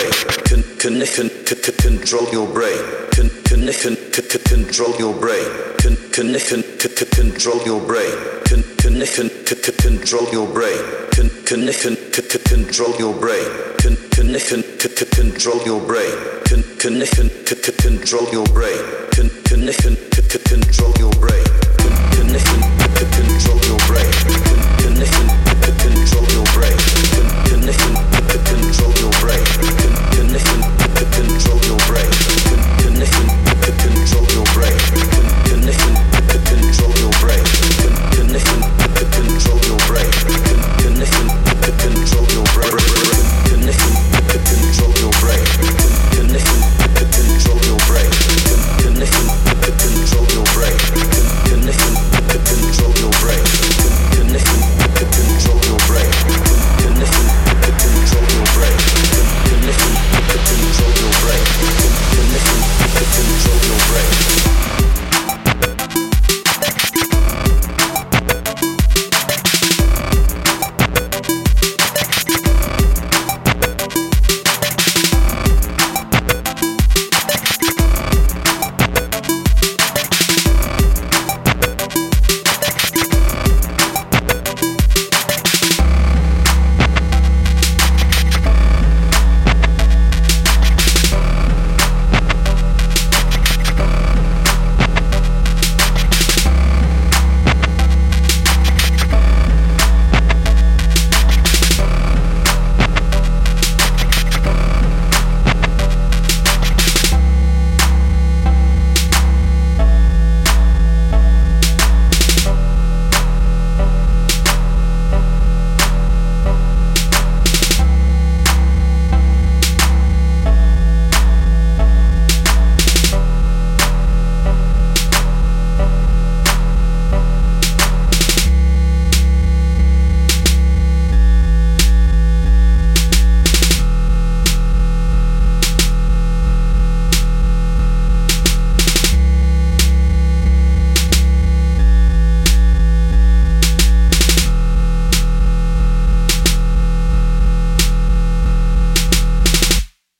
brain, con, con, con, con, control your brain, con, con, con, con, control your brain, con, con, con, con, control your brain, con, con, con, con, control your brain, con, con, con, con, control your brain, con, con, con, con, control your brain, con, con, con, control your brain, con, con, con,